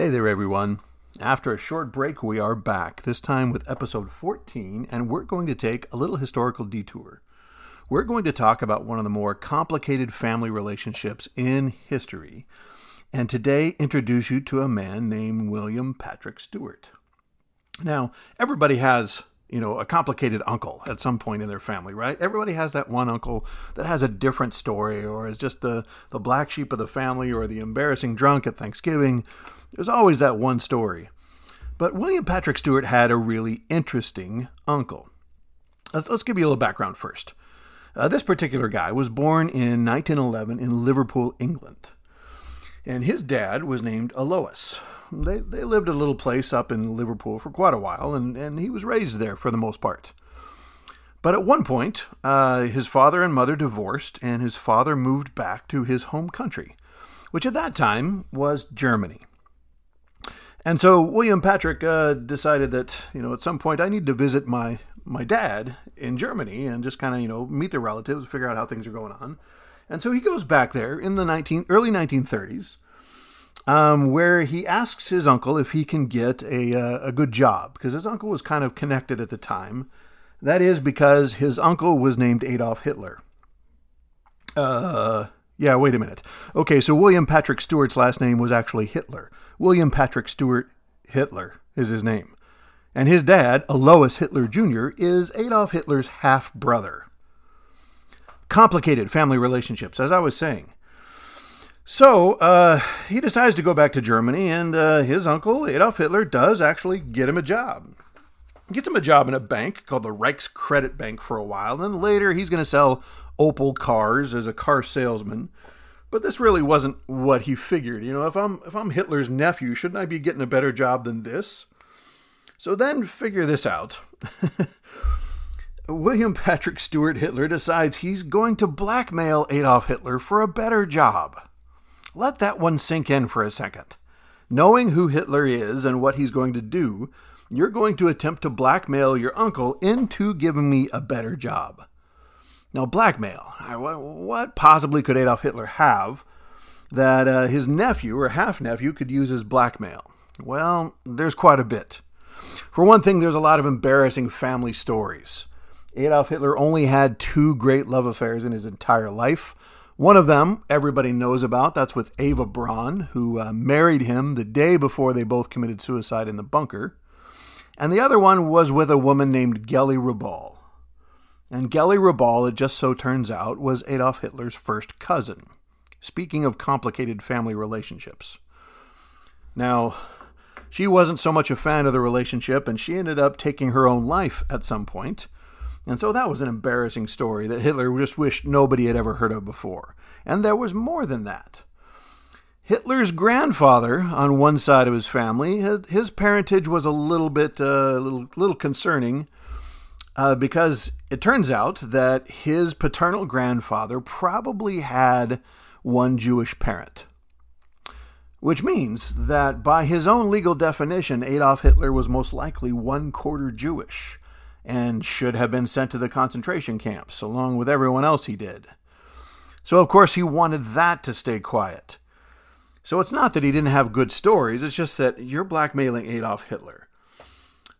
Hey there, everyone. After a short break, we are back, this time with episode 14, and we're going to take a little historical detour. We're going to talk about one of the more complicated family relationships in history, and today introduce you to a man named William Patrick Stuart. Now, everybody has you know, a complicated uncle at some point in their family, right? Everybody has that one uncle that has a different story or is just the, the black sheep of the family or the embarrassing drunk at Thanksgiving. There's always that one story. But William Patrick Stuart had a really interesting uncle. Let's, let's give you a little background first. Uh, this particular guy was born in 1911 in Liverpool, England. And his dad was named Alois. They, they lived a little place up in Liverpool for quite a while, and, and he was raised there for the most part. But at one point, uh, his father and mother divorced, and his father moved back to his home country, which at that time was Germany. And so William Patrick uh, decided that, you know, at some point I need to visit my, my dad in Germany and just kind of, you know, meet the relatives, figure out how things are going on. And so he goes back there in the 19, early 1930s, um, where he asks his uncle if he can get a, uh, a good job, because his uncle was kind of connected at the time. That is because his uncle was named Adolf Hitler. Uh, yeah, wait a minute. Okay, so William Patrick Stuart's last name was actually Hitler. William Patrick Stuart Hitler is his name. And his dad, Alois Hitler Jr., is Adolf Hitler's half brother. Complicated family relationships, as I was saying. So uh, he decides to go back to Germany, and uh, his uncle, Adolf Hitler, does actually get him a job. He gets him a job in a bank called the Reichskredit Bank for a while, and then later he's going to sell Opel cars as a car salesman. But this really wasn't what he figured. You know, if I'm if I'm Hitler's nephew, shouldn't I be getting a better job than this? So then figure this out. William Patrick Stuart Hitler decides he's going to blackmail Adolf Hitler for a better job. Let that one sink in for a second. Knowing who Hitler is and what he's going to do, you're going to attempt to blackmail your uncle into giving me a better job. Now, blackmail. What possibly could Adolf Hitler have that uh, his nephew or half nephew could use as blackmail? Well, there's quite a bit. For one thing, there's a lot of embarrassing family stories. Adolf Hitler only had two great love affairs in his entire life. One of them everybody knows about. That's with Eva Braun, who uh, married him the day before they both committed suicide in the bunker. And the other one was with a woman named Geli Raubal. And Geli Raubal, it just so turns out, was Adolf Hitler's first cousin. Speaking of complicated family relationships. Now, she wasn't so much a fan of the relationship, and she ended up taking her own life at some point. And so that was an embarrassing story that Hitler just wished nobody had ever heard of before. And there was more than that. Hitler's grandfather, on one side of his family, his parentage was a little bit, uh, little, little concerning, uh, because it turns out that his paternal grandfather probably had one Jewish parent. Which means that by his own legal definition, Adolf Hitler was most likely one quarter Jewish and should have been sent to the concentration camps along with everyone else he did. So, of course, he wanted that to stay quiet. So, it's not that he didn't have good stories, it's just that you're blackmailing Adolf Hitler.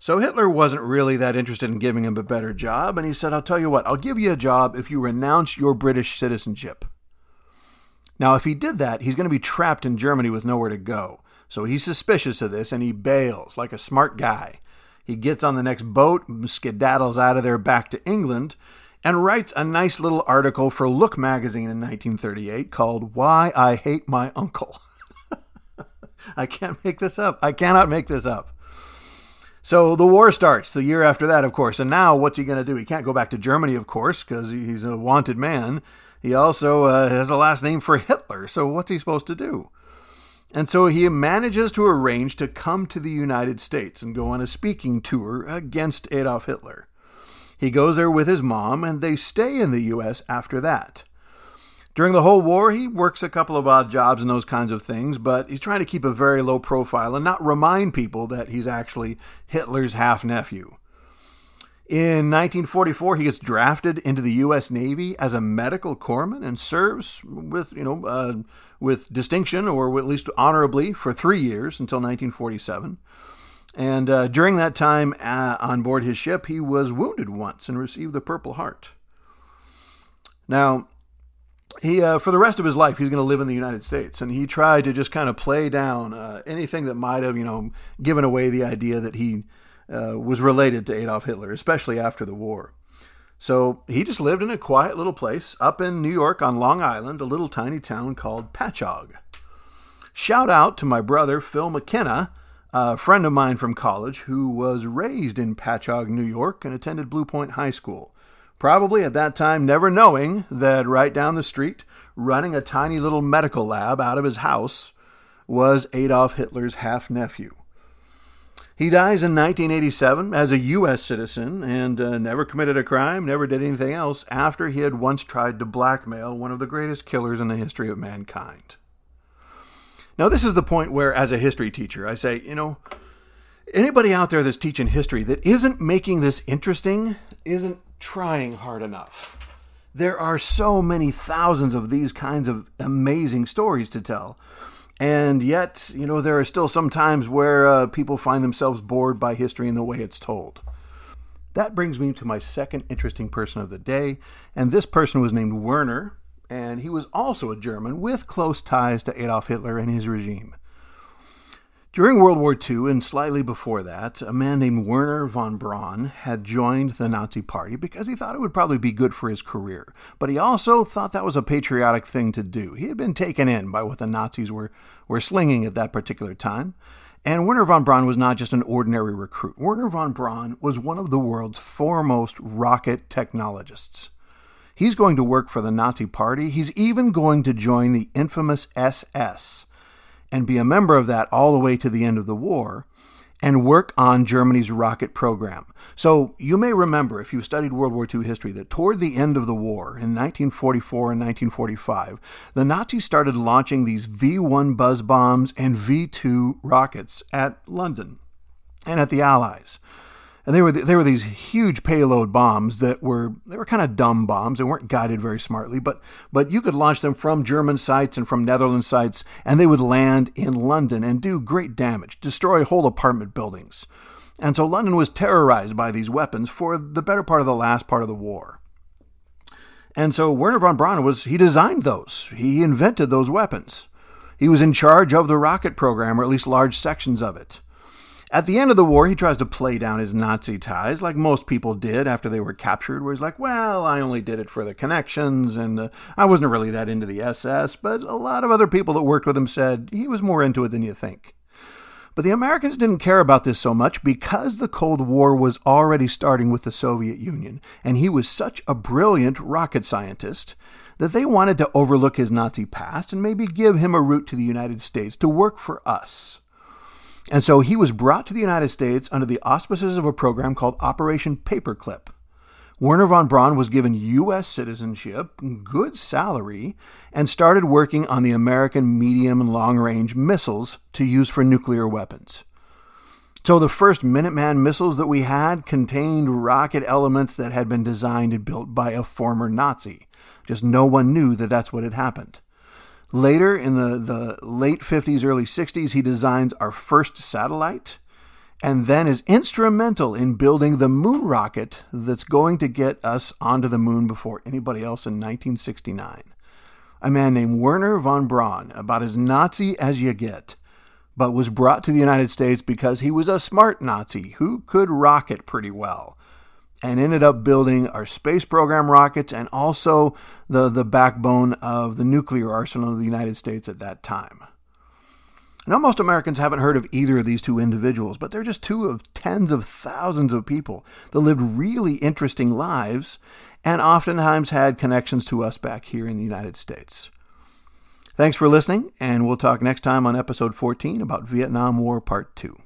So, Hitler wasn't really that interested in giving him a better job, and he said, I'll tell you what, I'll give you a job if you renounce your British citizenship. Now, if he did that, he's going to be trapped in Germany with nowhere to go. So he's suspicious of this and he bails like a smart guy. He gets on the next boat, skedaddles out of there back to England, and writes a nice little article for Look magazine in 1938 called Why I Hate My Uncle. I can't make this up. I cannot make this up. So the war starts the year after that, of course. And now what's he going to do? He can't go back to Germany, of course, because he's a wanted man. He also uh, has a last name for Hitler. So what's he supposed to do? And so he manages to arrange to come to the United States and go on a speaking tour against Adolf Hitler. He goes there with his mom, and they stay in the U.S. after that. During the whole war, he works a couple of odd jobs and those kinds of things, but he's trying to keep a very low profile and not remind people that he's actually Hitler's half nephew. In 1944, he gets drafted into the U.S. Navy as a medical corpsman and serves with, you know, uh, with distinction or at least honorably for three years until 1947. And uh, during that time uh, on board his ship, he was wounded once and received the Purple Heart. Now, he uh, for the rest of his life he's going to live in the United States, and he tried to just kind of play down uh, anything that might have, you know, given away the idea that he uh, was related to Adolf Hitler, especially after the war. So he just lived in a quiet little place up in New York on Long Island, a little tiny town called Patchogue. Shout out to my brother Phil McKenna, a friend of mine from college who was raised in Patchogue, New York, and attended Blue Point High School. Probably at that time never knowing that right down the street, running a tiny little medical lab out of his house, was Adolf Hitler's half nephew. He dies in 1987 as a U.S. citizen and uh, never committed a crime, never did anything else after he had once tried to blackmail one of the greatest killers in the history of mankind. Now, this is the point where, as a history teacher, I say, you know, anybody out there that's teaching history that isn't making this interesting isn't trying hard enough. There are so many thousands of these kinds of amazing stories to tell. And yet, you know, there are still some times where uh, people find themselves bored by history and the way it's told. That brings me to my second interesting person of the day, and this person was named Wernher, and he was also a German with close ties to Adolf Hitler and his regime. During World War II and slightly before that, a man named Wernher von Braun had joined the Nazi Party because he thought it would probably be good for his career. But he also thought that was a patriotic thing to do. He had been taken in by what the Nazis were, were slinging at that particular time. And Wernher von Braun was not just an ordinary recruit. Wernher von Braun was one of the world's foremost rocket technologists. He's going to work for the Nazi Party. He's even going to join the infamous SS and be a member of that all the way to the end of the war and work on Germany's rocket program. So you may remember, if you've studied World War II history, that toward the end of the war, in 1944 and 1945, the Nazis started launching these V 1 buzz bombs and V 2 rockets at London and at the Allies and they were they were these huge payload bombs that were they were kind of dumb bombs. They weren't guided very smartly, but but you could launch them from German sites and from Netherlands sites, and they would land in London and do great damage, destroy whole apartment buildings. And so London was terrorized by these weapons for the better part of the last part of the war. And so Wernher von Braun was he designed those. He invented those weapons. He was in charge of the rocket program, or at least large sections of it. At the end of the war, he tries to play down his Nazi ties, like most people did after they were captured, where he's like, well, I only did it for the connections, and uh, I wasn't really that into the SS, but a lot of other people that worked with him said he was more into it than you think. But the Americans didn't care about this so much because the Cold War was already starting with the Soviet Union, and he was such a brilliant rocket scientist that they wanted to overlook his Nazi past and maybe give him a route to the United States to work for us. And so he was brought to the United States under the auspices of a program called Operation Paperclip. Wernher von Braun was given U.S. citizenship, good salary, and started working on the American medium and long range missiles to use for nuclear weapons. So the first Minuteman missiles that we had contained rocket elements that had been designed and built by a former Nazi. Just no one knew that that's what had happened. Later, in the, the late 50s, early 60s, he designs our first satellite and then is instrumental in building the moon rocket that's going to get us onto the moon before anybody else in 1969. A man named Wernher von Braun, about as Nazi as you get, but was brought to the United States because he was a smart Nazi who could rocket pretty well and ended up building our space program rockets and also the, the backbone of the nuclear arsenal of the United States at that time. Now, most Americans haven't heard of either of these two individuals, but they're just two of tens of thousands of people that lived really interesting lives and oftentimes had connections to us back here in the United States. Thanks for listening, and we'll talk next time on episode 14 about Vietnam War Part 2.